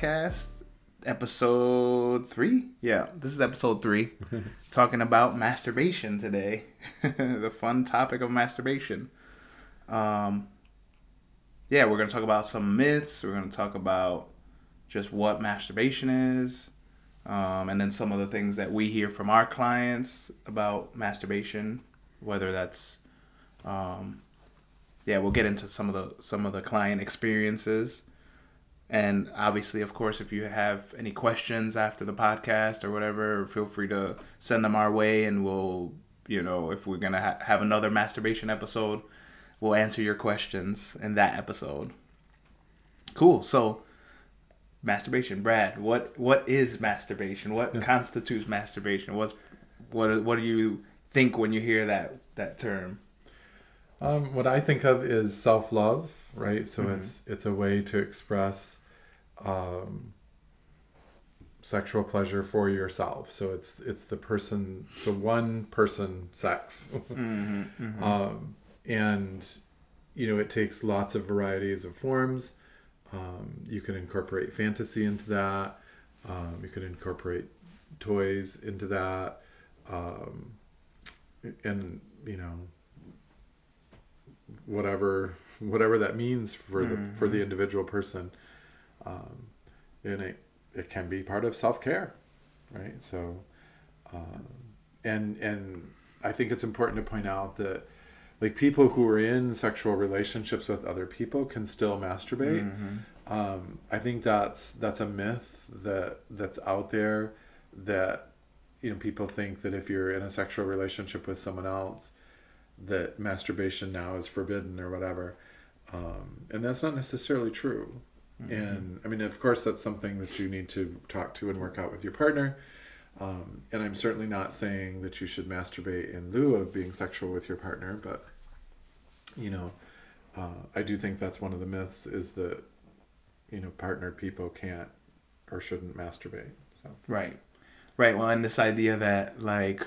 podcast, episode three. Yeah, this is episode three, talking about masturbation today. the fun topic of masturbation. Um, yeah, we're gonna talk about some myths. We're gonna talk about just what masturbation is, um, and then some of the things that we hear from our clients about masturbation, whether that's um, yeah, we'll get into some of the some of the client experiences. And obviously, of course, if you have any questions after the podcast or whatever, feel free to send them our way, and we'll, you know, if we're gonna ha- have another masturbation episode, we'll answer your questions in that episode. Cool. So, masturbation, Brad. What what is masturbation? What Yeah. constitutes masturbation? What's what what do you think when you hear that that term? Um, what I think of is self love, right? So Mhm. it's it's a way to express um, sexual pleasure for yourself. So it's it's the person, so one person sex, Mm-hmm, mm-hmm. um, and you know it takes lots of varieties of forms. Um, you can incorporate fantasy into that. Um, you can incorporate toys into that, um, and you know whatever whatever that means for the for the Mhm. individual person um, and it it can be part of self-care right? So um, and and I think it's important to point out that like people who are in sexual relationships with other people can still masturbate. Mhm. um, I think that's that's a myth that that's out there that you know people think that if you're in a sexual relationship with someone else that masturbation now is forbidden or whatever. Um, and that's not necessarily true Mm-hmm. and I mean of course that's something that you need to talk to and work out with your partner um, and I'm certainly not saying that you should masturbate in lieu of being sexual with your partner but you know uh, I do think that's one of the myths is that you know partnered people can't or shouldn't masturbate so Right. Right. Well, and this idea that like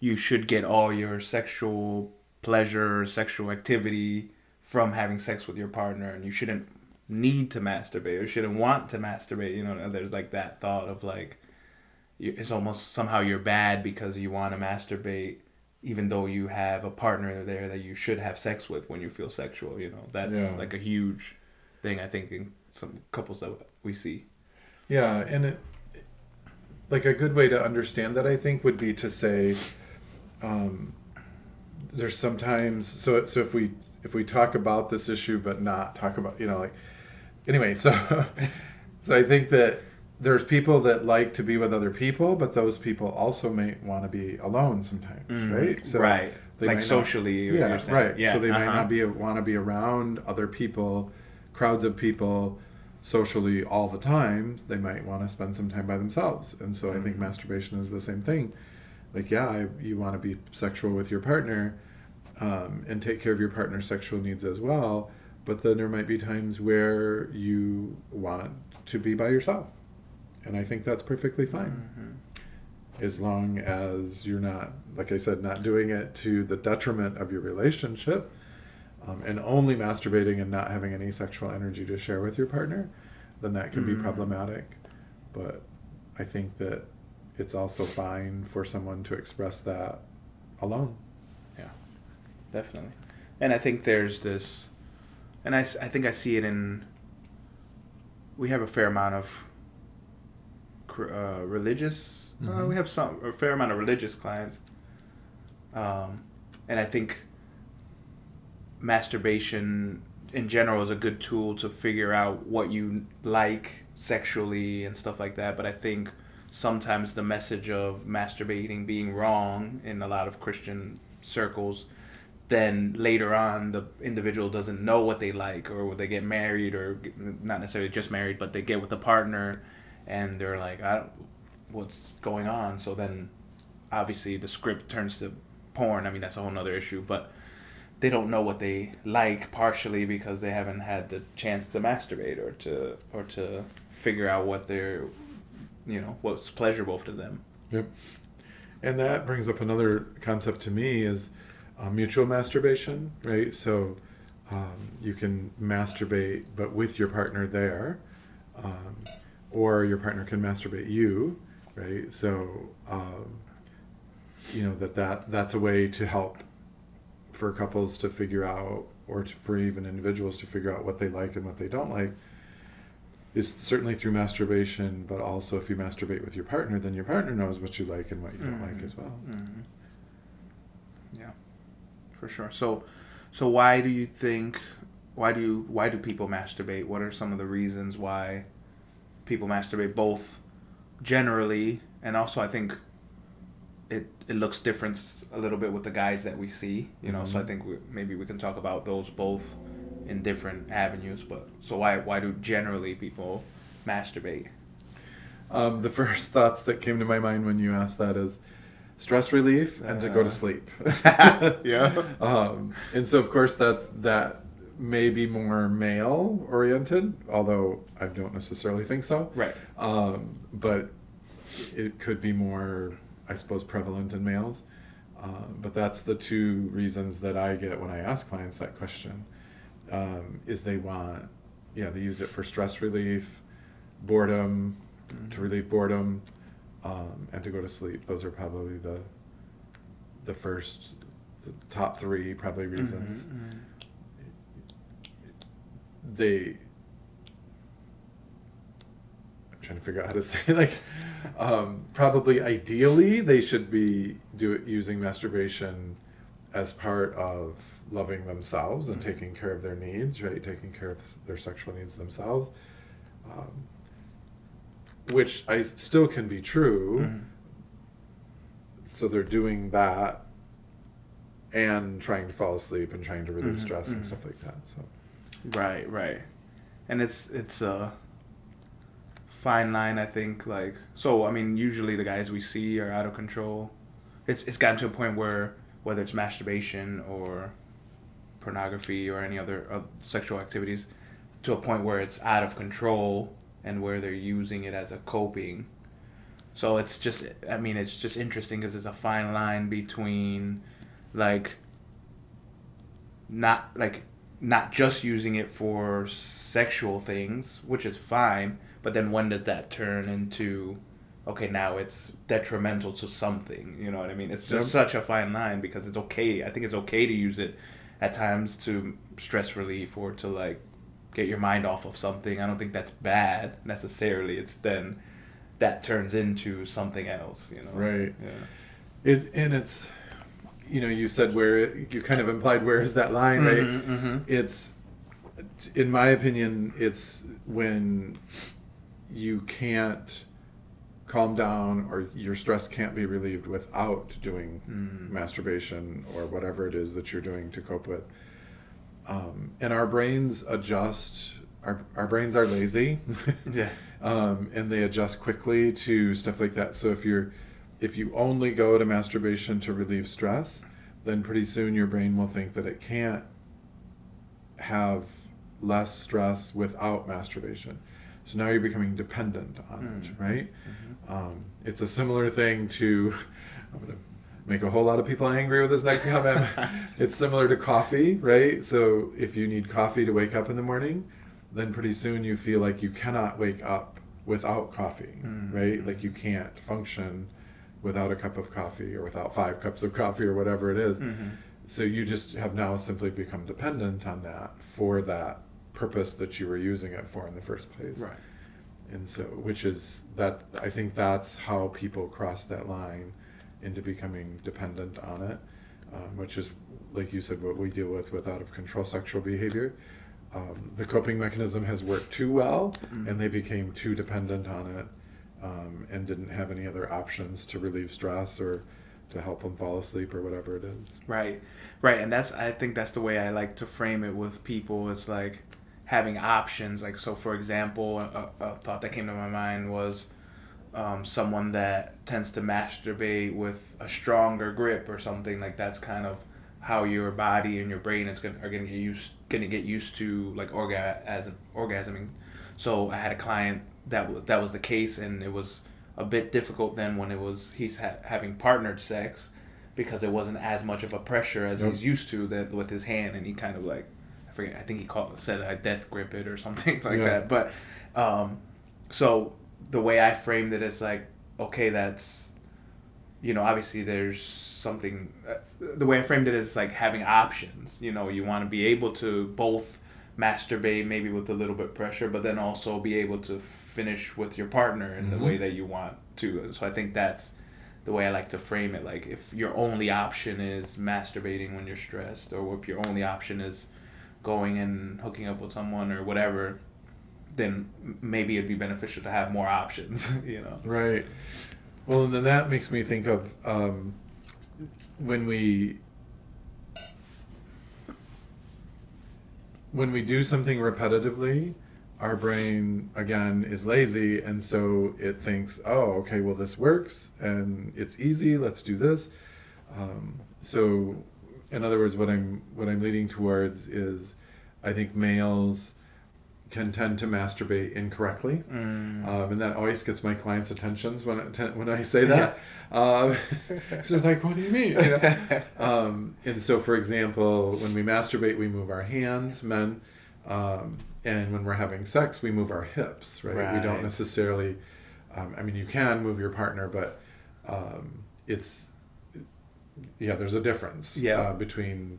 you should get all your sexual pleasure, sexual activity from having sex with your partner, and you shouldn't need to masturbate or shouldn't want to masturbate. You know, there's like that thought of like it's almost somehow you're bad because you want to masturbate, even though you have a partner there that you should have sex with when you feel sexual. You know, that's Yeah. like a huge thing I think in some couples that we see. Yeah, and it like a good way to understand that I think would be to say um, there's sometimes so so if we if we talk about this issue but not talk about you know like anyway so so I think that there's people that like to be with other people but those people also may want to be alone sometimes right Mm, right. they Like might not- socially. yeah, right. Yeah. so they might uh-huh. not be want to be around other people, crowds of people, socially all the time. They might want to spend some time by themselves. And so I think Mhm. masturbation is the same thing. Like, yeah, I, you want to be sexual with your partner, um, and take care of your partner's sexual needs as well. But then there might be times where you want to be by yourself, and I think that's perfectly fine Mhm. as long as you're not, like I said, not doing it to the detriment of your relationship um, and only masturbating and not having any sexual energy to share with your partner, then that can be Mhm. problematic. But I think that it's also fine for someone to express that alone. Yeah, definitely. And I think there's this, and I, I think I see it in, we have a fair amount of uh, religious, uh, Mhm. we have some, a fair amount of religious clients. Um, and I think masturbation in general is a good tool to figure out what you like sexually and stuff like that. But I think sometimes the message of masturbating being wrong in a lot of Christian circles, then later on the individual doesn't know what they like, or they get married, or not necessarily just married, but they get with a partner, and they're like, I don't, what's going on? So then, obviously, the script turns to porn. I mean, that's a whole nother issue, but they don't know what they like partially because they haven't had the chance to masturbate or to or to figure out what they're you know what's pleasurable to them Yep. And that brings up another concept to me is uh, mutual masturbation, right? So Um, you can masturbate, but with your partner there, um, or your partner can masturbate you, right? So, um, you know that that that's a way to help for couples to figure out, or to, for even individuals to figure out what they like and what they don't like. Is certainly through masturbation, but also if you masturbate with your partner, then your partner knows what you like and what you don't like Mhm. as well. Mhm. Yeah, for sure. So, so why do you think? Why do you? Why do people masturbate? What are some of the reasons why people masturbate? Both generally, and also I think it it looks different a little bit with the guys that we see. You know, so I Mhm. think we, maybe we can talk about those both in different avenues. But so why why do generally people masturbate? Um, the first thoughts that came to my mind when you asked that is stress relief and to go Uh. to sleep. Yeah. Um, and so, of course, that's that may be more male oriented, although I don't necessarily think so. Right. Um, but it could be more, I suppose, prevalent in males. Um, but that's the two reasons that I get when I ask clients that question. Um, is they want, yeah, they use it for stress relief, boredom, to relieve boredom, um, and to go to sleep. Those are probably the the first, the top three probably reasons. Mhm, mhm. They. I'm trying to figure out how to say like, um, probably ideally they should be do it using masturbation as part of loving themselves and Mhm. taking care of their needs, right? Taking care of their sexual needs themselves. Um, which I still can be true. Mhm. So they're doing that and trying to fall asleep and trying to relieve Mhm, stress and mhm. stuff like that. So Right, right. And it's it's a fine line, I think. Like, so I mean, usually the guys we see are out of control. It's it's gotten to a point where whether it's masturbation or pornography or any other uh, sexual activities, to a point where it's out of control and where they're using it as a coping. So it's just, I mean, it's just interesting because it's a fine line between, like, not like not just using it for sexual things, which is fine, but then when does that turn into okay, now it's detrimental to something, you know what I mean? It's just Yep. such a fine line because it's okay. I think it's okay to use it at times to stress relief or to like get your mind off of something. I don't think that's bad necessarily. It's then that turns into something else, you know. Right. Yeah. it and it's you know you said where it, you kind of implied where is that line right? Mhm, mhm. It's in my opinion it's when you can't calm down or your stress can't be relieved without doing Mm. masturbation or whatever it is that you're doing to cope with. Um, and our brains adjust. Our, our brains are lazy, Yeah. um, and they adjust quickly to stuff like that. So if you're if you only go to masturbation to relieve stress, then pretty soon your brain will think that it can't have less stress without masturbation. So now you're becoming dependent on it, Mm. right? Um, it's a similar thing to. I'm gonna make a whole lot of people angry with this next comment. it's similar to coffee, right? So if you need coffee to wake up in the morning, then pretty soon you feel like you cannot wake up without coffee, Mm. right? Like you can't function without a cup of coffee or without five cups of coffee or whatever it is. Mhm. So you just have now simply become dependent on that for that purpose that you were using it for in the first place. Right. And so, which is that I think that's how people cross that line into becoming dependent on it, um, which is, like you said, what we deal with with out of control sexual behavior. Um, the coping mechanism has worked too well, Mhm. and they became too dependent on it, um, and didn't have any other options to relieve stress or to help them fall asleep or whatever it is. Right, right, and that's I think that's the way I like to frame it with people. It's like having options. Like so, for example, a, a thought that came to my mind was um, someone that tends to masturbate with a stronger grip or something like that's kind of how your body and your brain is gonna, are gonna get used gonna get used to like orgasm orgasming. So I had a client that w- that was the case, and it was a bit difficult then when it was he's ha- having partnered sex because it wasn't as much of a pressure as Yep. he's used to that with his hand, and he kind of like I forget. I think he called said I death grip it or something like Yeah. that. But um, so the way I framed it is like, okay, that's you know, obviously there's something. Uh, the way I framed it is like having options. You know, you want to be able to both masturbate maybe with a little bit pressure, but then also be able to finish with your partner in Mhm. the way that you want to. So I think that's the way I like to frame it. Like if your only option is masturbating when you're stressed, or if your only option is going and hooking up with someone or whatever, then maybe it'd be beneficial to have more options. You know. Right. Well, and then that makes me think of um, when we when we do something repetitively, our brain again is lazy, and so it thinks, "Oh, okay, well this works, and it's easy. Let's do this." Um, so, in other words, what I'm what I'm leading towards is, I think males can tend to masturbate incorrectly. Mm. Um, and that always gets my clients' attentions when I, when I say that. um, so they're like, "What do you mean?" You know? um, and so, for example, when we masturbate, we move our hands, men, um, and when we're having sex, we move our hips. Right? We don't necessarily. Um, I mean, you can move your partner, but um, it's yeah. There's a difference Yeah. uh, between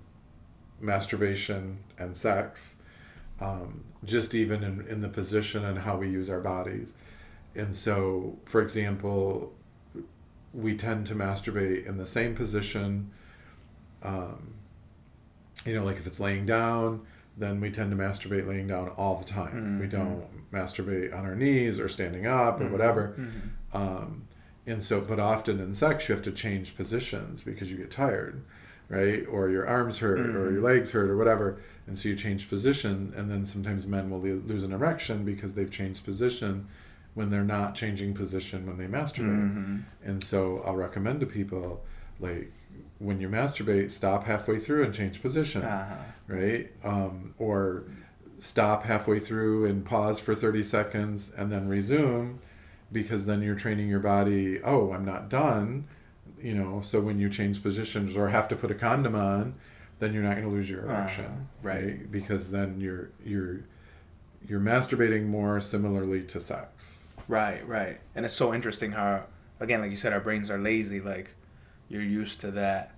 masturbation and sex um, just even in, in the position and how we use our bodies. And so, for example, we tend to masturbate in the same position. Um, you know, like if it's laying down, then we tend to masturbate laying down all the time. We Mhm. don't masturbate on our knees or standing up or whatever. Mhm. Um, and so, but often in sex, you have to change positions because you get tired, right? Or your arms hurt, or your legs hurt, or whatever. And so you change position, and then sometimes men will lo- lose an erection because they've changed position when they're not changing position when they masturbate. Mhm. And so I'll recommend to people, like, when you masturbate, stop halfway through and change position Uh-huh. right? Um, or stop halfway through and pause for 30 seconds and then resume because then you're training your body, oh, I'm not done. You know, so when you change positions or have to put a condom on, then you're not going to lose your erection, Uh, right. Because then you're you're you're masturbating more similarly to sex. Right, right. And it's so interesting how, again, like you said, our brains are lazy. Like, you're used to that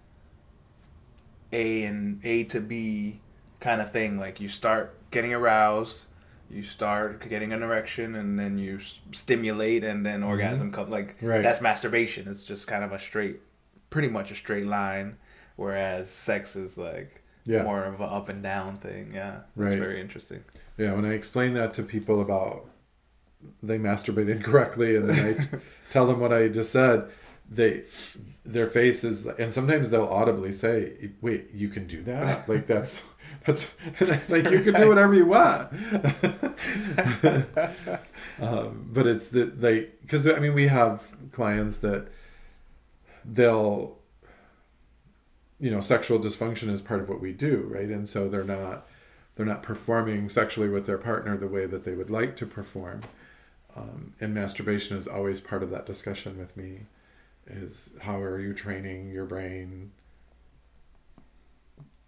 A and A to B kind of thing. Like, you start getting aroused, you start getting an erection, and then you s- stimulate, and then orgasm comes. Like, Right. that's masturbation. It's just kind of a straight, pretty much a straight line. Whereas sex is like Yeah. more of an up and down thing. Yeah. That's Right. very interesting. Yeah, when I explain that to people about they masturbate incorrectly, and then I t- tell them what I just said, they their faces, and sometimes they'll audibly say, "Wait, you can do that? Like that's that's like you can do whatever you want." um, but it's that they because I mean we have clients that they'll you know sexual dysfunction is part of what we do right? And so they're not they're not performing sexually with their partner the way that they would like to perform. Um, and masturbation is always part of that discussion with me is how are you training your brain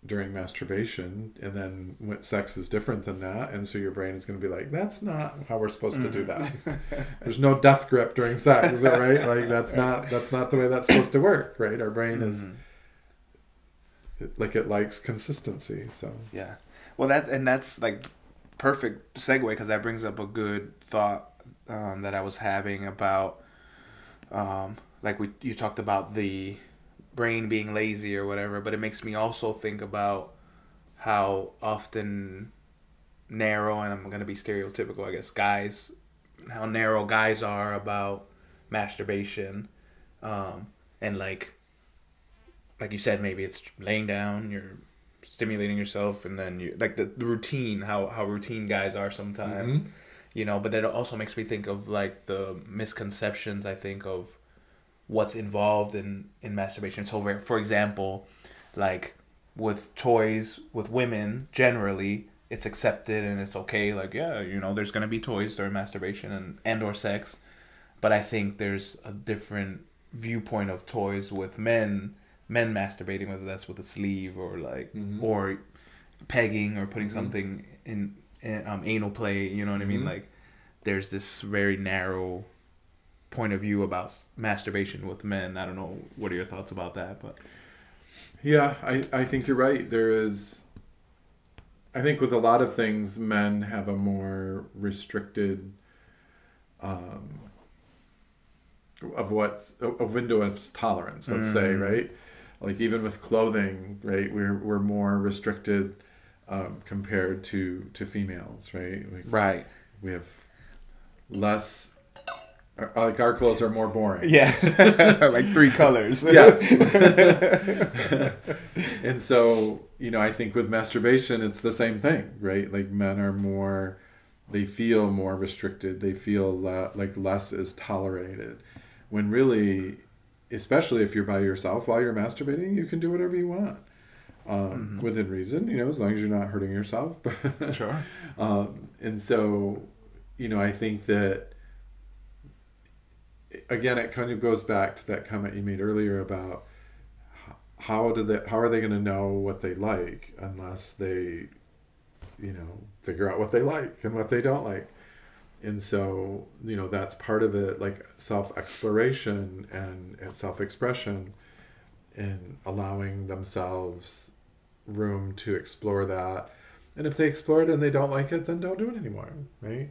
during masturbation? And then when sex is different than that and so your brain is going to be like that's not how we're supposed to do that. There's no death grip during sex right? Like that's not that's not the way that's supposed to work right? Our brain is Mhm. Like it likes consistency so Yeah. Well, that and that's like perfect segue because that brings up a good thought um, that I was having about, um, like we you talked about the brain being lazy or whatever, but it makes me also think about how often narrow and I'm gonna be stereotypical, I guess, guys, how narrow guys are about masturbation, um, and like, like you said, maybe it's laying down, you're stimulating yourself and then you like the, the routine how how routine guys are sometimes Mhm. you know but that also makes me think of like the misconceptions i think of what's involved in in masturbation so for, for example like with toys with women generally it's accepted and it's okay like yeah you know there's gonna be toys during masturbation and and or sex but i think there's a different viewpoint of toys with men men masturbating whether that's with a sleeve or like Mhm. or pegging or putting something in, in um, anal play. You know what I mean? Mhm. Like there's this very narrow point of view about masturbation with men. I don't know what are your thoughts about that, but Yeah, I, I think you're right. There is, I think with a lot of things, men have a more restricted, um, of what's a, window of tolerance. Let's say Mm. right, like even with clothing, right? We're we're more restricted um, compared to to females, right? Like right, we have less. Like our clothes are more boring. yeah, like three colors. Yes. and so, you know, I think with masturbation, it's the same thing, right? Like men are more, they feel more restricted. They feel le- like less is tolerated. When really, especially if you're by yourself while you're masturbating, you can do whatever you want. Um, Within reason, you know, as long as you're not hurting yourself. sure. Um, and so, you know, I think that again, it kind of goes back to that comment you made earlier about how do they, how are they going to know what they like unless they, you know, figure out what they like and what they don't like. And so, you know, that's part of it, like self exploration and, and self expression and allowing themselves room to explore that. And if they explore it and they don't like it, then don't do it anymore, right?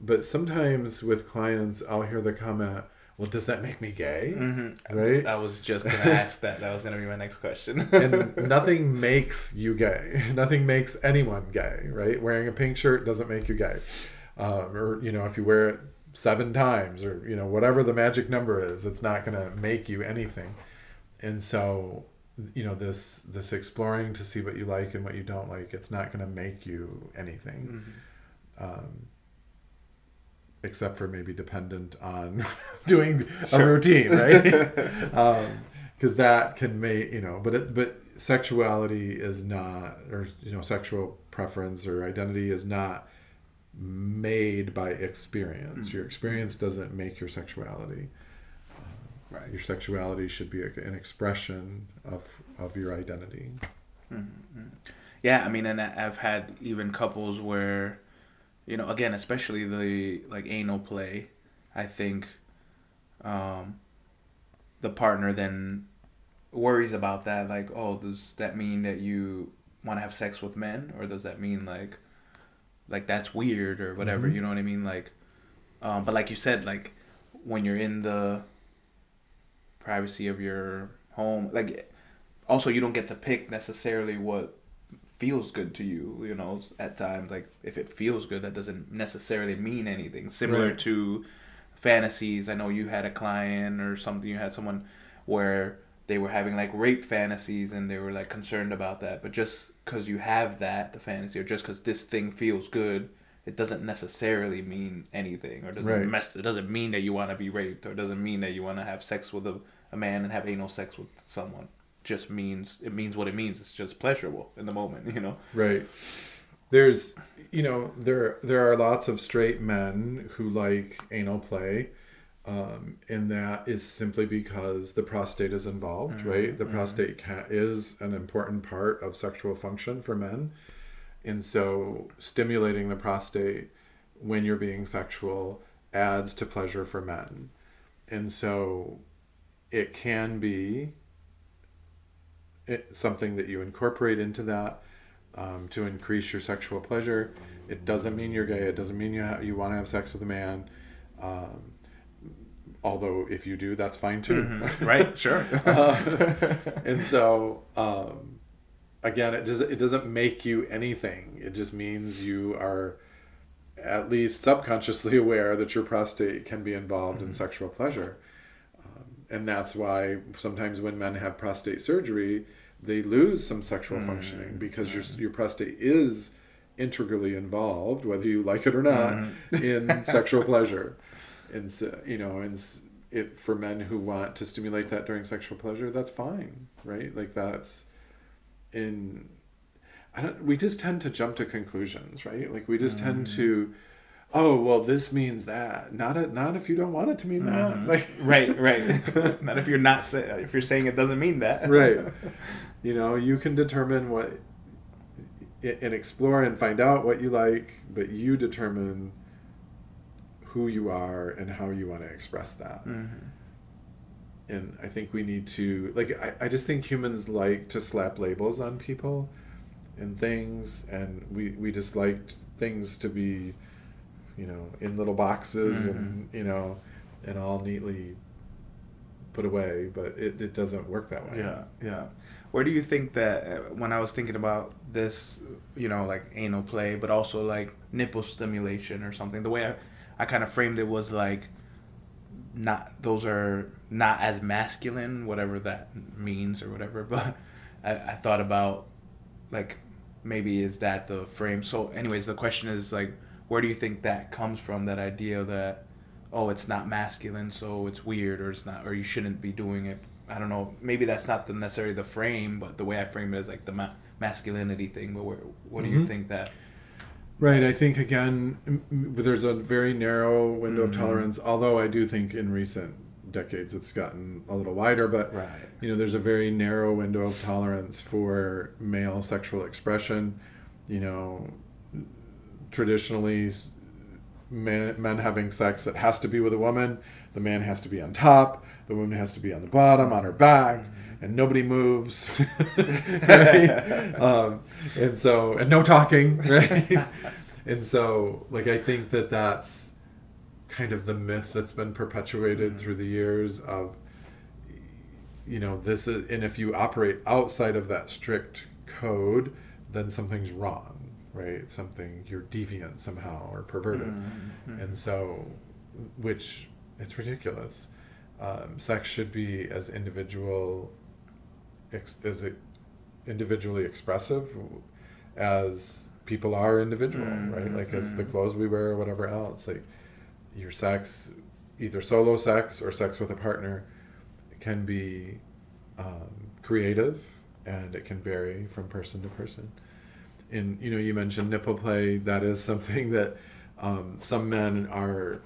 But sometimes with clients, I'll hear the comment, well, does that make me gay? Mm-hmm. Right? I was just gonna ask that. That was gonna be my next question. and nothing makes you gay. Nothing makes anyone gay, right? Wearing a pink shirt doesn't make you gay. Um, or, you know, if you wear it seven times or, you know, whatever the magic number is, it's not going to make you anything. And so, you know, this, this exploring to see what you like and what you don't like, it's not going to make you anything. Um, except for maybe dependent on doing a routine, right? Because that can make you know, but it, but sexuality is not, or you know, sexual preference or identity is not made by experience. Hmm. Your experience doesn't make your sexuality. Um, right. Your sexuality should be a, an expression of of your identity. Hmm, hmm. Yeah, I mean, and I've had even couples where, you know, again, especially the like anal play, I think, um, the partner then worries about that. Like, oh, does that mean that you want to have sex with men, or does that mean like, like that's weird or whatever? Mhm. You know what I mean? Like, um, but like you said, like when you're in the privacy of your home, like also you don't get to pick necessarily what feels good to you you know at times like if it feels good that doesn't necessarily mean anything similar Right. to fantasies i know you had a client or something you had someone where they were having like rape fantasies and they were like concerned about that. But just because you have that the fantasy or just because this thing feels good it doesn't necessarily mean anything or doesn't Right. mess it doesn't mean that you want to be raped or doesn't mean that you want to have sex with a, a man and have anal sex with someone. Just means it means what it means. It's just pleasurable in the moment you know? Right. There's, you know, there there are lots of straight men who like anal play, um, and that is simply because the prostate is involved, right? The prostate ca- is an important part of sexual function for men, and so stimulating the prostate when you're being sexual adds to pleasure for men, and so it can be something that you incorporate into that um, to increase your sexual pleasure. It doesn't mean you're gay. It doesn't mean you ha- you want to have sex with a man. Um, although if you do, that's fine too. right sure Uh, and so um, again, it does it doesn't make you anything. It just means you are at least subconsciously aware that your prostate can be involved in sexual pleasure. Um, and that's why sometimes when men have prostate surgery, they lose some sexual functioning because your your prostate is integrally involved, whether you like it or not, in sexual pleasure. And so, you know, and it for men who want to stimulate that during sexual pleasure, that's fine, right? Like that's in. I don't. We just tend to jump to conclusions, right? Like we just tend to. Mm. Oh well, this means that. Not a, not if you don't want it to mean that. Mm-hmm. Like right right not if you're not say, if you're saying it doesn't mean that right you know you can determine what and explore and find out what you like, but you determine who you are and how you want to express that. Mm-hmm. And I think we need to, like, I, I just think humans like to slap labels on people and things, and we, we just like things to be, you know, in little boxes Mm-hmm. and, you know, and all neatly put away, but it, it doesn't work that way. Yeah, yeah. Where do you think that uh, when I was thinking about this, you know, like anal play, but also like nipple stimulation or something, the way I, I kind of framed it was like not those are not as masculine, whatever that means or whatever. But I, I thought about like maybe is that the frame. So, anyways, the question is like, where do you think that comes from? That idea that oh, it's not masculine, so it's weird, or it's not, or you shouldn't be doing it. I don't know. Maybe that's not the necessarily the frame, but the way I frame it is like the ma- masculinity thing. But where, what do you Mhm. think that? Right. I think again, there's a very narrow window of Mhm. tolerance. Although I do think in recent decades it's gotten a little wider, but Right. you know, there's a very narrow window of tolerance for male sexual expression. You know, traditionally, men, men having sex, it has to be with a woman. The man has to be on top. The woman has to be on the bottom, on her back, and nobody moves. right? um, and so, and no talking, right? and so, like, I think that that's kind of the myth that's been perpetuated through the years of you know this is and if you operate outside of that strict code then something's wrong right something you're deviant somehow or perverted Mm-hmm. and so which it's ridiculous um, sex should be as individual ex, as it individually expressive as people are individual right? Like as the Mhm. clothes we wear or whatever else. Like your sex either solo sex or sex with a partner can be um, creative and it can vary from person to person. And you know you mentioned nipple play. That is something that um, some men are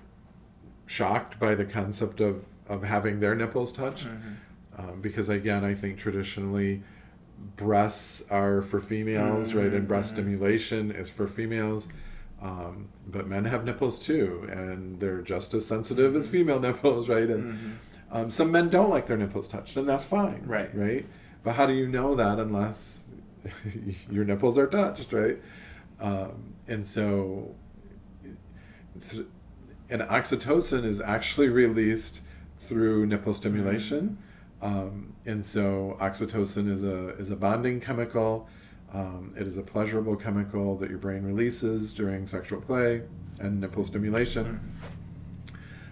shocked by the concept of of having their nipples touched Mm-hmm. um, because again i think traditionally breasts are for females right and breast Mhm. stimulation is for females um, but men have nipples too and they're just as sensitive as female nipples right and Mm-hmm. um, some men don't like their nipples touched and that's fine Right. right but how do you know that unless your nipples are touched right um, and so th- and oxytocin is actually released through nipple stimulation um, and so oxytocin is a is a bonding chemical um, it is a pleasurable chemical that your brain releases during sexual play and nipple stimulation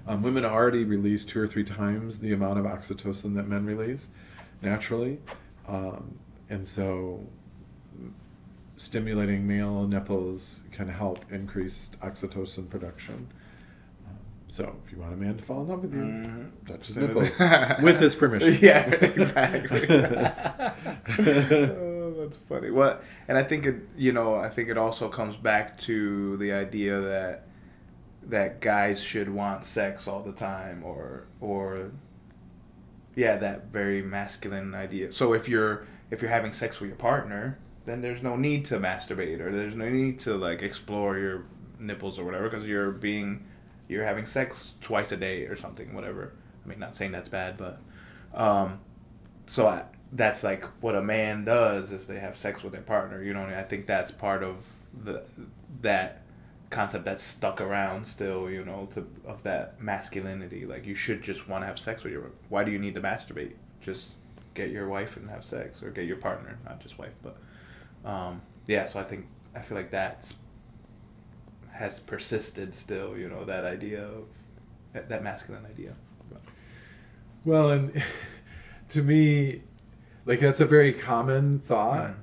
um, women already release two or three times the amount of oxytocin that men release naturally. Um, and so stimulating male nipples can help increase oxytocin production. So if you want a man to fall in love with you, Mhm. touch his nipples with his permission. Yeah, exactly. oh, that's funny. What? And I think it, you know, I think it also comes back to the idea that that guys should want sex all the time, or or yeah, that very masculine idea. So if you're if you're having sex with your partner, then there's no need to masturbate, or there's no need to like explore your nipples or whatever, because you're being you're having sex twice a day or something, whatever. I mean, not saying that's bad, but um, so I, that's like what a man does is they have sex with their partner. You know, I think that's part of the that concept that's stuck around still. You know, to of that masculinity. Like you should just want to have sex with your. Why do you need to masturbate? Just get your wife and have sex, or get your partner, not just wife, but um, yeah. So I think I feel like that's has persisted still. You know, that idea of that, that masculine idea. Well, and to me, like that's a very common thought.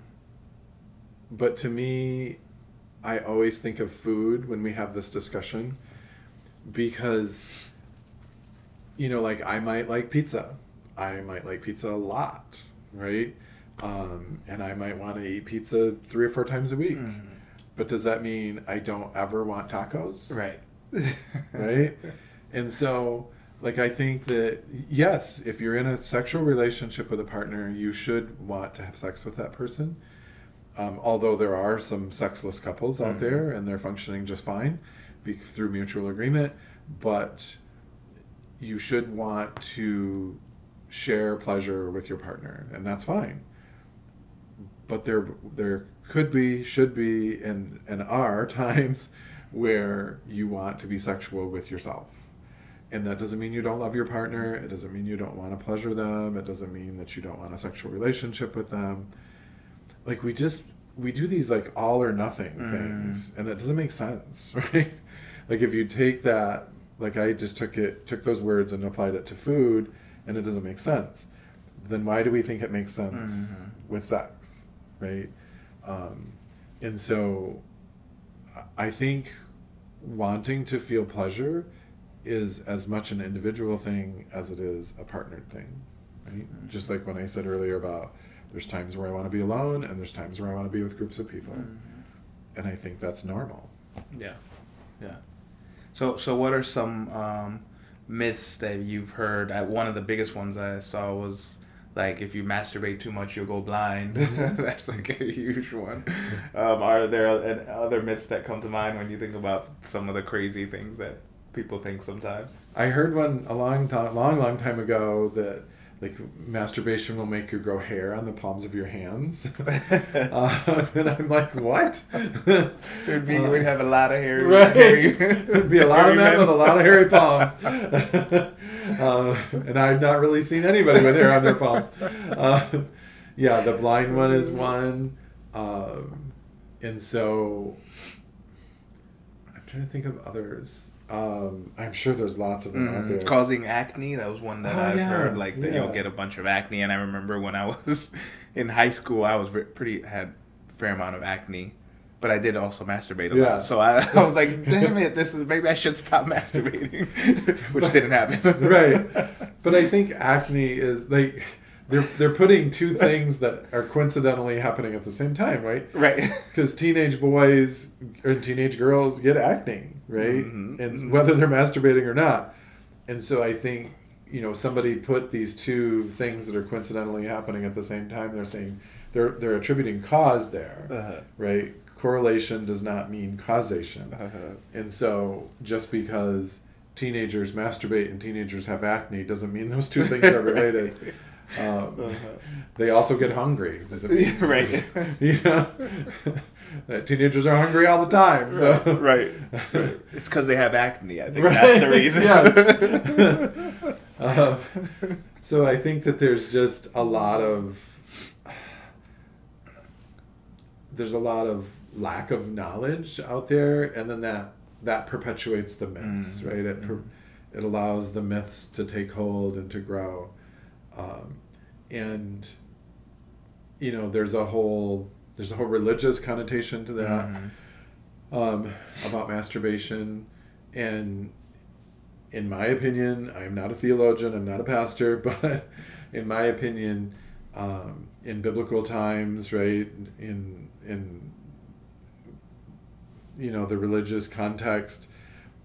But to me, I always think of food when we have this discussion because, you know, like I might like pizza. I might like pizza a lot, right? Um, and I might want to eat pizza three or four times a week. Mhm. But does that mean I don't ever want tacos? Right. right? And so, like, I think that yes, if you're in a sexual relationship with a partner, you should want to have sex with that person. Um, although there are some sexless couples out Mhm. there and they're functioning just fine be, through mutual agreement, but you should want to share pleasure with your partner, and that's fine. But there, there could be, should be, and and are times where you want to be sexual with yourself, and that doesn't mean you don't love your partner. It doesn't mean you don't want to pleasure them. It doesn't mean that you don't want a sexual relationship with them. Like we just we do these like all or nothing Mm. things, and that doesn't make sense, right? Like if you take that, like I just took it, took those words and applied it to food, and it doesn't make sense. Then why do we think it makes sense Mhm. with sex, right? Um, and so, I- I think wanting to feel pleasure is as much an individual thing as it is a partnered thing, right? Mhm. Just like when I said earlier about there's times where I want to be alone and there's times where I want to be with groups of people, and I think that's normal. Yeah, yeah. So, so what are some um, myths that you've heard? Uh, one of the biggest ones I saw was like if you masturbate too much, you'll go blind. That's like a huge one. Um, are there other myths that come to mind when you think about some of the crazy things that people think sometimes? I heard one a long time, long, long time ago that like masturbation will make you grow hair on the palms of your hands, uh, and I'm like, what? It'd be, Uh, we'd have a lot of hair. Right. hairy- There'd be a lot of men with a lot of hairy palms. Uh, and I've not really seen anybody with hair on their palms. Uh, yeah, the blind one is one. Um, and so I'm trying to think of others. Um, I'm sure there's lots of them out Mm, there. causing acne. That was one that Oh, I've yeah, heard. Like that you'll get a bunch of acne. And I remember when I was in high school, I was pretty had a fair amount of acne, but I did also masturbate a Yeah. lot. So I, I was like, damn it, this is maybe I should stop masturbating, which didn't happen. right. But I think acne is like they're they're putting two things that are coincidentally happening at the same time, right? right. Because teenage boys and teenage girls get acne, right? Mhm, And mhm. whether they're masturbating or not. And so I think, you know, somebody put these two things that are coincidentally happening at the same time. They're saying they're they're attributing cause there, Uh-huh. right? Correlation does not mean causation. Uh-huh. And so just because teenagers masturbate and teenagers have acne doesn't mean those two things are related. Um, Uh-huh. They also get hungry. Mean, right. you know, teenagers are hungry all the time. So right. right. It's because they have acne. I think Right. that's the reason. Yes. Um, so I think that there's just a lot of there's a lot of lack of knowledge out there, and then that that perpetuates the myths, Mm, right? It per, it allows the myths to take hold and to grow, um, and you know there's a whole there's a whole religious connotation to that Mhm. um, about masturbation. And in my opinion, I'm not a theologian, I'm not a pastor, but in my opinion, um, in biblical times, right, in in you know the religious context,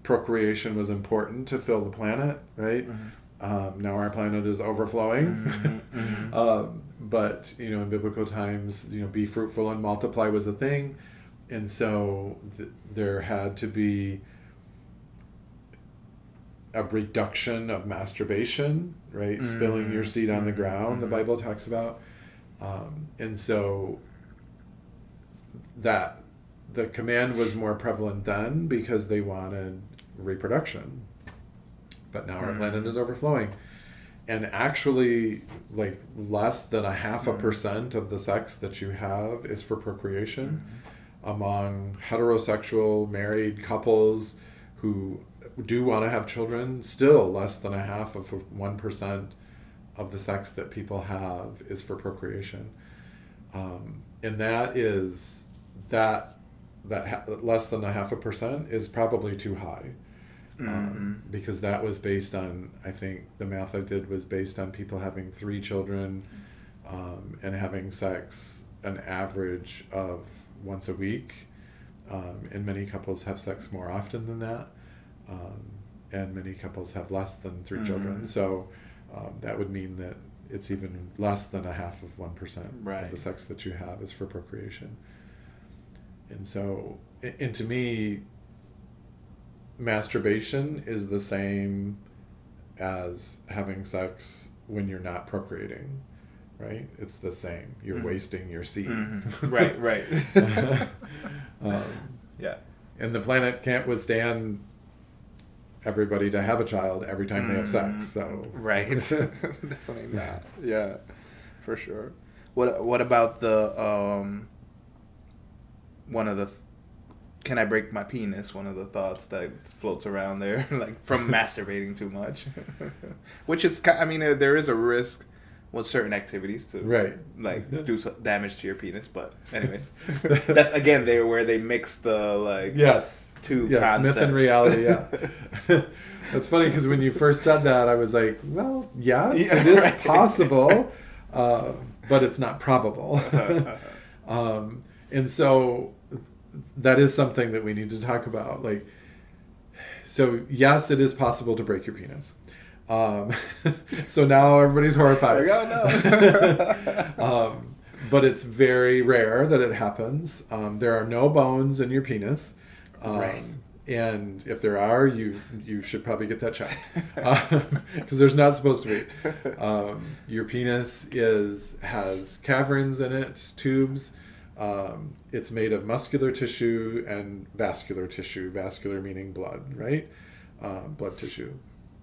procreation was important to fill the planet, right? Mhm. Um, now our planet is overflowing. Mhm, mhm. um, but you know, in biblical times, you know, be fruitful and multiply was a thing, and so th- there had to be a reduction of masturbation, right? Spilling your seed on the Mhm, ground, the mhm. Bible talks about, um, and so that the command was more prevalent then because they wanted reproduction. But now our Mhm. planet is overflowing. And actually, like less than a half a Mhm. percent of the sex that you have is for procreation Mm-hmm. among heterosexual married couples who do want to have children. Still, less than a half of one percent of the sex that people have is for procreation, um, and that is that that ha- less than a half a percent is probably too high um, because that was based on I think the math I did was based on people having three children um, and having sex an average of once a week, um, and many couples have sex more often than that, um, and many couples have less than 3 children. Mhm. So um, that would mean that it's even less than a half of 1% Right. of the sex that you have is for procreation. And so, and to me, masturbation is the same as having sex when you're not procreating, right? It's the same. You're Mhm. wasting your seed. Mhm. Right, right. um, yeah. and the planet can't withstand everybody to have a child every time they have sex. So Right. Definitely not. Yeah, for sure. What What about the um? One of the, th- can I break my penis? One of the thoughts that floats around there, like from masturbating too much, which is, I mean, uh, there is a risk with certain activities to Right. like do some damage to your penis. But anyways, that's again there where they mix the like yes, two yes, myth and reality. Yeah, that's funny because when you first said that, I was like, well, yes, Yeah, it is right. possible, uh, but it's not probable. um, and so that is something that we need to talk about. Like, so yes, it is possible to break your penis. Um, so now everybody's horrified. Oh, no. um, but it's very rare that it happens. Um, there are no bones in your penis. Um, Right. And if there are, you you should probably get that checked because there's not supposed to be. Um, your penis is has caverns in it, tubes. Um, it's made of muscular tissue and vascular tissue. Vascular meaning blood, right? Um, blood tissue,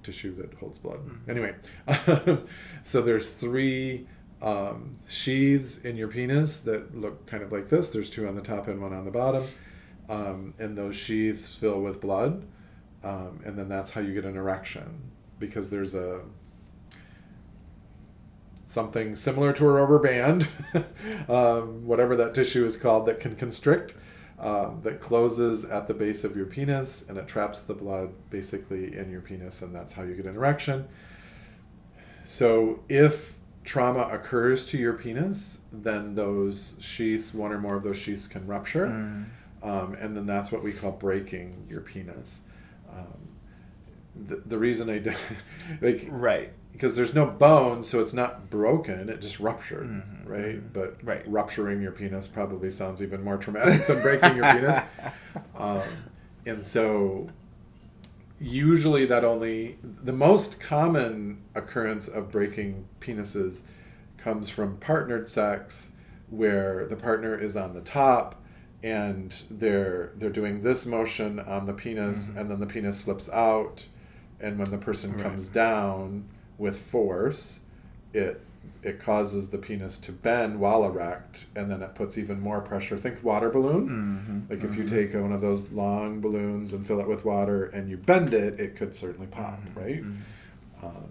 tissue that holds blood. Anyway, so there's three um, sheaths in your penis that look kind of like this. There's two on the top and one on the bottom, um, and those sheaths fill with blood, um, and then that's how you get an erection because there's a something similar to a rubber band, um, whatever that tissue is called, that can constrict, um, that closes at the base of your penis and it traps the blood basically in your penis, and that's how you get an erection. So if trauma occurs to your penis, then those sheaths, one or more of those sheaths, can rupture, Mm. um, and then that's what we call breaking your penis. Um, the, the reason I did, like, right. because there's no bone, so it's not broken. It just ruptured, Mhm, right? But Right. rupturing your penis probably sounds even more traumatic than breaking your penis. Um, and so, usually, that only the most common occurrence of breaking penises comes from partnered sex, where the partner is on the top and they're they're doing this motion on the penis, Mhm. and then the penis slips out, and when the person Right. comes down with force, it it causes the penis to bend while erect, and then it puts even more pressure. Think water balloon. Mhm, Like if you mhm. take one of those long balloons and fill it with water and you bend it, it could certainly pop, Mhm, right? mhm. Um,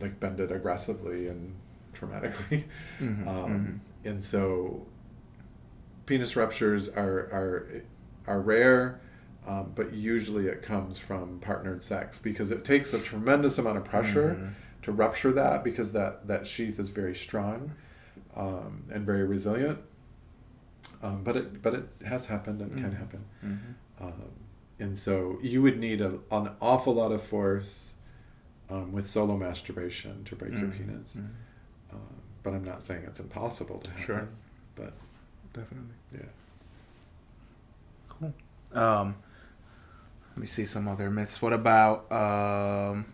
like bend it aggressively and traumatically. Mhm, Um, And so penis ruptures are are are rare, um, but usually it comes from partnered sex because it takes a tremendous amount of pressure Mhm. to rupture that because that that sheath is very strong um, and very resilient. Um, but it but it has happened and can Mhm. happen. Mhm. Um, and so you would need a, an awful lot of force um, with solo masturbation to break your Mhm, penis. mhm. Um, but I'm not saying it's impossible to happen. Sure. But Definitely. yeah. Cool. Um, let me see some other myths. What about um,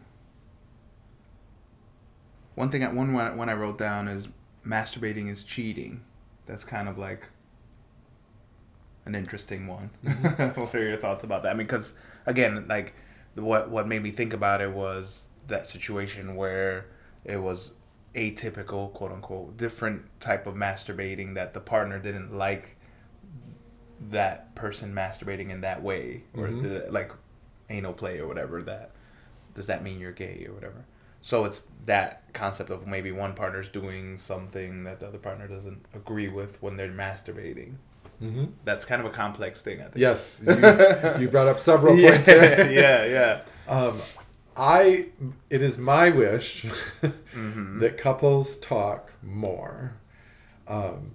one thing? I, one one one I wrote down is masturbating is cheating. That's kind of like an interesting one. what are your thoughts about that? I mean, because again, like what what made me think about it was that situation where it was atypical, quote unquote, different type of masturbating that the partner didn't like that person masturbating in that way or Mhm. the, like anal play or whatever that does that mean you're gay or whatever so it's that concept of maybe one partner's doing something that the other partner doesn't agree with when they're masturbating Mm-hmm. that's kind of a complex thing i think Yes, you, you brought up several yeah, points there. yeah yeah Um, I it is my wish Mhm. that couples talk more um,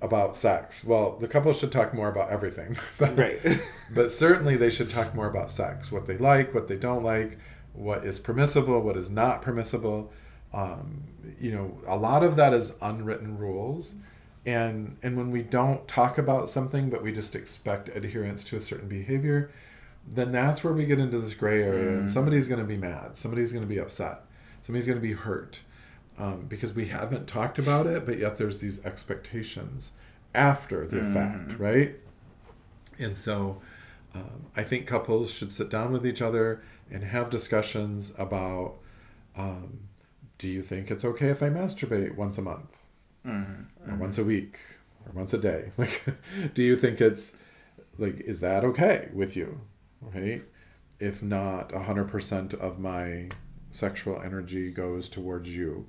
about sex. Well, the couple should talk more about everything, but, right but certainly they should talk more about sex, what they like, what they don't like, what is permissible, what is not permissible, Um, you know, a lot of that is unwritten rules. And, and when we don't talk about something, but we just expect adherence to a certain behavior, then that's where we get into this gray area. And somebody's going to be mad. Somebody's going to be upset. Somebody's going to be hurt um, because we haven't talked about it, but yet there's these expectations after the fact, right? And so um, I think couples should sit down with each other and have discussions about um, do you think it's okay if I masturbate once a month? Or once a week? Or once a day? Like, do you think it's like, is that okay with you? Right? If not, 100% of my sexual energy goes towards you.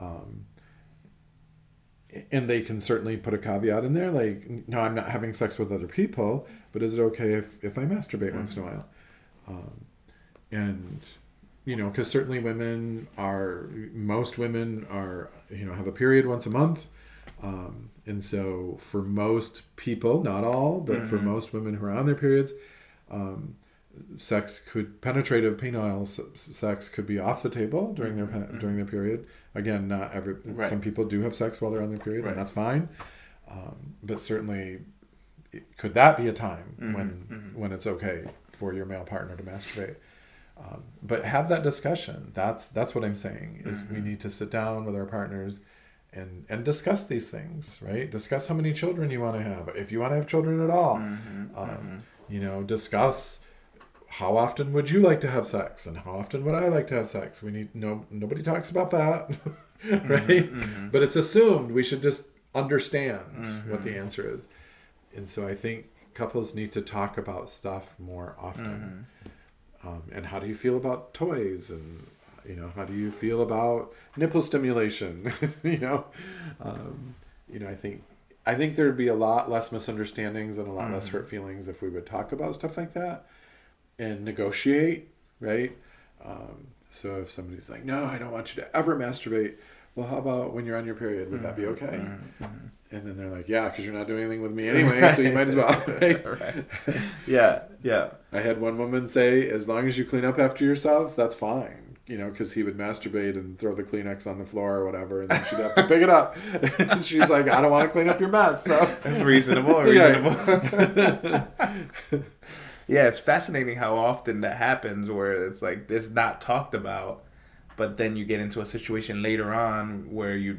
Um, and they can certainly put a caveat in there like no i'm not having sex with other people but is it okay if, if i masturbate once in a while? Um, and you know because certainly women are most women are you know have a period once a month. Um, and so for most people not all but for most women who are on their periods um, sex could penetrative penile sex could be off the table during their mm-hmm. pe- mm-hmm. during their period. Again not every Right. some people do have sex while they're on their period Right. and that's fine. Um, but certainly it, could that be a time mm-hmm. when when it's okay for your male partner to masturbate? Um, but have that discussion. That's that's what i'm saying is we need to sit down with our partners and and discuss these things right? Discuss how many children you want to have if you want to have children at all. Um, you know discuss how often would you like to have sex and how often would i like to have sex? We need no nobody talks about that mm-hmm, right? Mm-hmm. but it's assumed we should just understand what the mm-hmm. answer is. And so i think couples need to talk about stuff more often. Um, and how do you feel about toys? And you know how do you feel about nipple stimulation? You know um, you know i think i think there'd be a lot less misunderstandings and a lot less hurt feelings if we would talk about stuff like that and negotiate right um, so if somebody's like no i don't want you to ever masturbate well how about when you're on your period would that be okay and then they're like yeah because you're not doing anything with me anyway so you might as well right? right. Yeah, yeah. I had one woman say, as long as you clean up after yourself, that's fine. You know, because he would masturbate and throw the Kleenex on the floor or whatever, and then she'd have to pick it up. and she's like, I don't want to clean up your mess. So That's reasonable. Reasonable. yeah, it's fascinating how often that happens where it's like it's not talked about, but then you get into a situation later on where you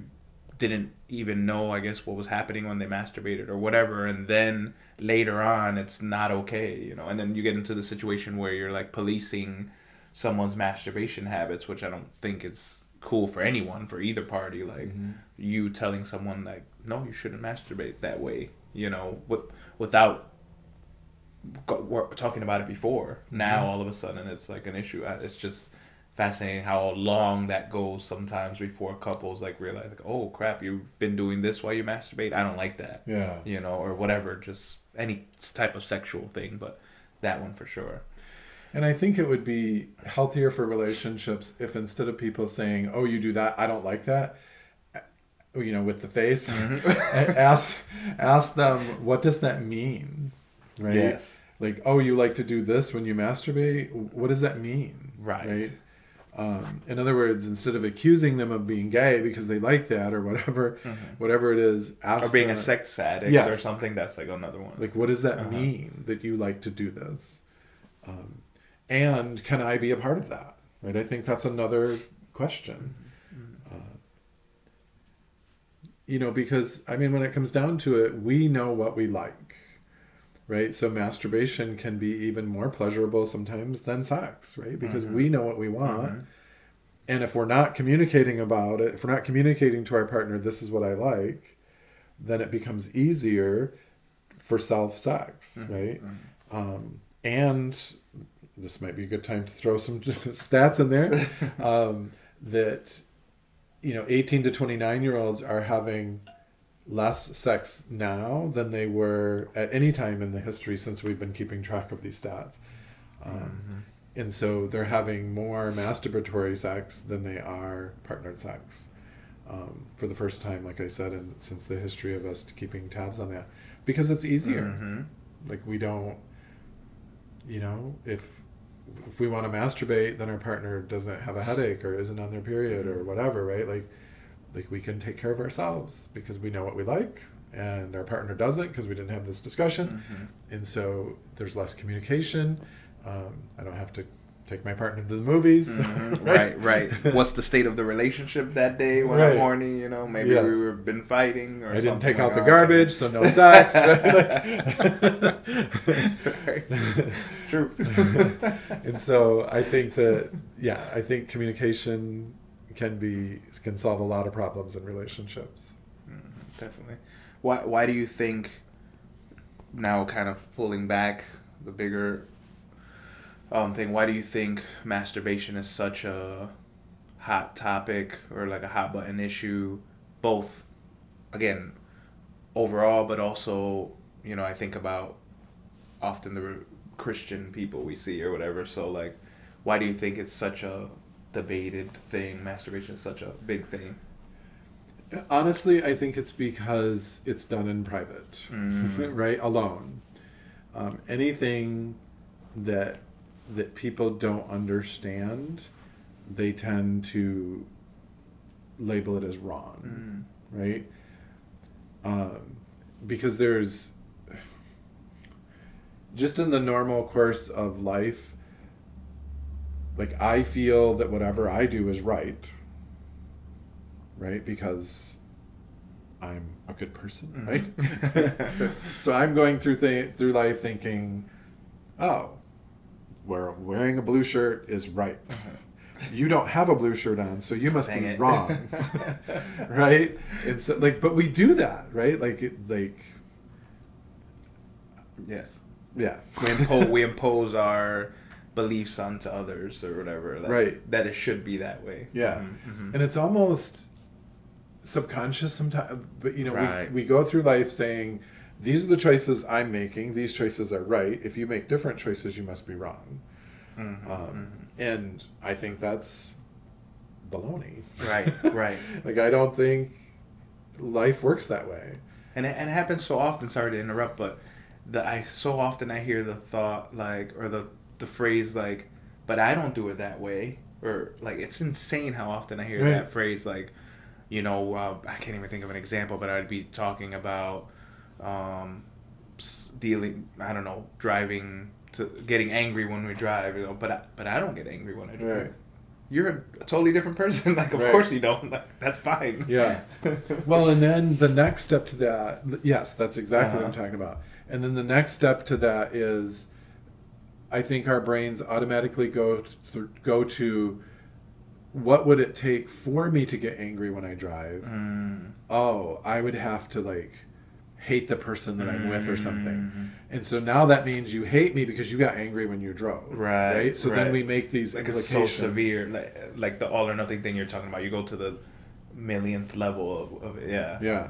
didn't even know, I guess, what was happening when they masturbated or whatever, and then later on it's not okay, you know, and then you get into the situation where you're like policing someone's masturbation habits, which I don't think is cool for anyone, for either party. Like mm-hmm. you telling someone like, no, you shouldn't masturbate that way, you know, with without we're talking about it before. Now mm-hmm. all of a sudden it's like an issue. It's just fascinating how long that goes sometimes before couples like realize like, oh crap, you've been doing this while you masturbate. I don't like that, yeah, you know, or whatever. Just any type of sexual thing, but that one for sure. and I think it would be healthier for relationships if instead of people saying, "Oh, you do that, I don't like that," you know, with the face, mm-hmm. ask ask them, "What does that mean?" Right? Yes. Like, "Oh, you like to do this when you masturbate? What does that mean?" Right. Um, in other words, instead of accusing them of being gay because they like that or whatever, whatever it is, Or being a sex addict Yes. or something. That's like another one. like, what does that Uh-huh. mean that you like to do this? Um, and can I be a part of that? Right. I think that's another question. Mm-hmm. Uh, you know, because I mean, when it comes down to it, we know what we like, right? So masturbation can be even more pleasurable sometimes than sex, right? Because Mm-hmm. we know what we want. And if we're not communicating about it, if we're not communicating to our partner, this is what I like, then it becomes easier for self sex, Mm-hmm. right? Um, and this might be a good time to throw some stats in there um, that you know 18 to 29 year olds are having less sex now than they were at any time in the history since we've been keeping track of these stats. Um, and so they're having more masturbatory sex than they are partnered sex. Um, for the first time like i said and since the history of us keeping tabs on that. Because it's easier. Mhm. like we don't you know if if we want to masturbate, then our partner doesn't have a headache or isn't on their period or whatever, right? Like, like we can take care of ourselves because we know what we like, and our partner doesn't because we didn't have this discussion, Mm-hmm. and so there's less communication. Um, I don't have to take my partner to the movies, Mhm. right, right. What's the state of the relationship that day when Right. I'm horny? You know, maybe Yes. we were been fighting, or I didn't take like out the garbage, so no sex. Right. True. and so I think that yeah, I think communication can be can solve a lot of problems in relationships. Definitely. Why Why do you think now, kind of pulling back the bigger um, thing? Why do you think masturbation is such a hot topic or like a hot button issue? Both, again, overall, but also you know I think about often the Christian people we see or whatever. So like, why do you think it's such a debated thing? Masturbation is such a big thing. Honestly, I think it's because it's done in private, Mm. right? Alone. Um, anything that that people don't understand, they tend to label it as wrong, Mm. right? Um, because there's just in the normal course of life, like I feel that whatever I do is right, right? Because I'm a good person, mm-hmm. right? so I'm going through th- through life thinking, oh, wear- wearing a blue shirt is right. Uh-huh. You don't have a blue shirt on, so you must Dang be it. wrong, right? And so, like, but we do that, right? Like, it, like, Yes. yeah, We impose we impose our beliefs onto others or whatever. That, Right. That it should be that way. Yeah. Mhm, and it's almost subconscious sometimes but you know Right. we, we go through life saying these are the choices i'm making these choices are right if you make different choices you must be wrong mhm, um, and i think that's baloney Right, right. like i don't think life works that way And it, and it happens so often. Sorry to interrupt, but the I so often I hear the thought like or the the phrase like, but I don't do it that way. Or like it's insane how often I hear Right. that phrase like, you know, uh, I can't even think of an example, but I'd be talking about um, dealing. I don't know, driving to getting angry when we drive. You know, but I, but I don't get angry when I drive. Right. You're a totally different person. Like, of Right. course you don't. Like, that's fine. Yeah. well, and then the next step to that, yes, that's exactly what I'm Uh-huh. talking about. And then the next step to that is, I think our brains automatically go th- go to, what would it take for me to get angry when I drive? Mm. Oh, I would have to like hate the person that I'm with or something. Mm. And so now that means you hate me because you got angry when you drove. Right, Right. So then we make these like it's implications. so severe like like the all or nothing thing you're talking about you go to the millionth level of, of it yeah Yeah.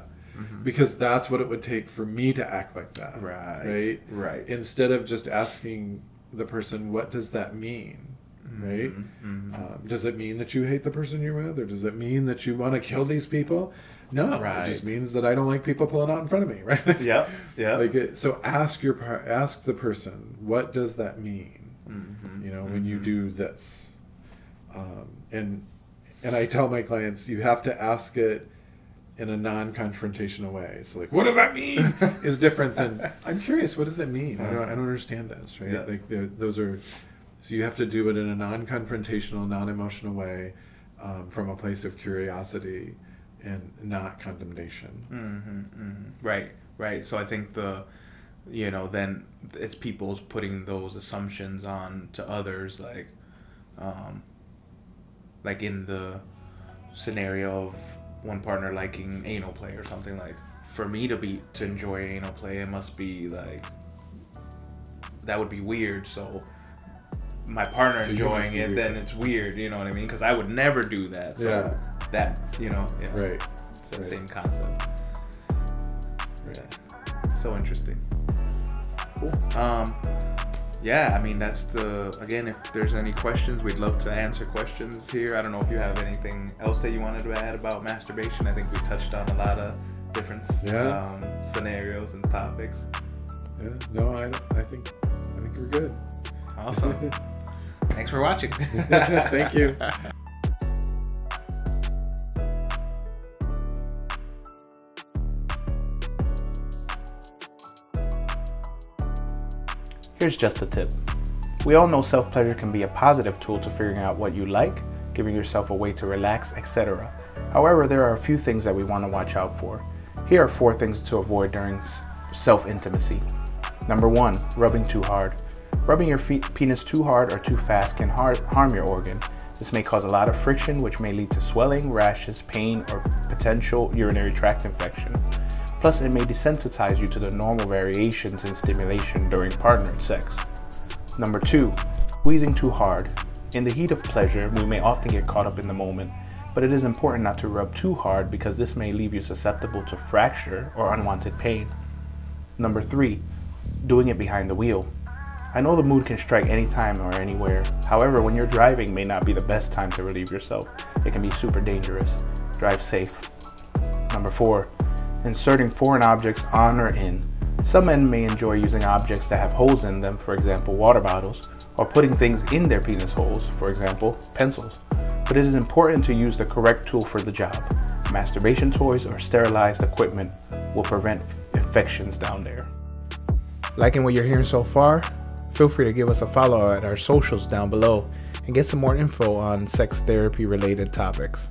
Because that's what it would take for me to act like that. right Right? right Instead of just asking the person, what does that mean? Right? Mhm. Um, does it mean that you hate the person you're with? Or does it mean that you want to kill these people? No. It just means that I don't like people pulling out in front of me. Right? yeah, yeah. Like it, so ask your par- ask the person what does that mean Mhm. you know when you do this um, and and i tell my clients you have to ask it in a non-confrontational way. So like what does that mean? Is different than i'm curious what does that mean? I don't, I don't understand this right? Yeah. like those are so you have to do it in a non-confrontational non-emotional way um, from a place of curiosity and not condemnation. Mhm, mhm. right right. So i think the you know then it's people's putting those assumptions on to others like um like in the scenario of one partner liking anal play or something like for me to be to enjoy anal play it must be like that would be weird so my partner So enjoying it weird. then it's weird you know what i mean because i would never do that so Yeah. that you know yeah, right it's the Right. same concept right so interesting. Cool. Um, yeah, I mean that's the again. If there's any questions, we'd love to answer questions here. I don't know if you have anything else that you wanted to add about masturbation. I think we touched on a lot of different Yeah. um, scenarios and topics. Yeah, no, I, I think I think we're good. Awesome. Thanks for watching. Thank you. Here's just a tip. We all know self pleasure can be a positive tool to figuring out what you like, giving yourself a way to relax, etc. However, there are a few things that we want to watch out for. Here are four things to avoid during self intimacy. Number one, rubbing too hard. Rubbing your feet, penis too hard or too fast can har- harm your organ. This may cause a lot of friction, which may lead to swelling, rashes, pain, or potential urinary tract infection. Plus, it may desensitize you to the normal variations in stimulation during partnered sex. Number two, squeezing too hard. In the heat of pleasure, we may often get caught up in the moment, but it is important not to rub too hard because this may leave you susceptible to fracture or unwanted pain. Number three, doing it behind the wheel. I know the mood can strike anytime or anywhere. However, when you're driving may not be the best time to relieve yourself. It can be super dangerous. Drive safe. Number four, inserting foreign objects on or in. Some men may enjoy using objects that have holes in them, for example, water bottles, or putting things in their penis holes, for example, pencils. But it is important to use the correct tool for the job. Masturbation toys or sterilized equipment will prevent infections down there. Liking what you're hearing so far? Feel free to give us a follow at our socials down below and get some more info on sex therapy related topics.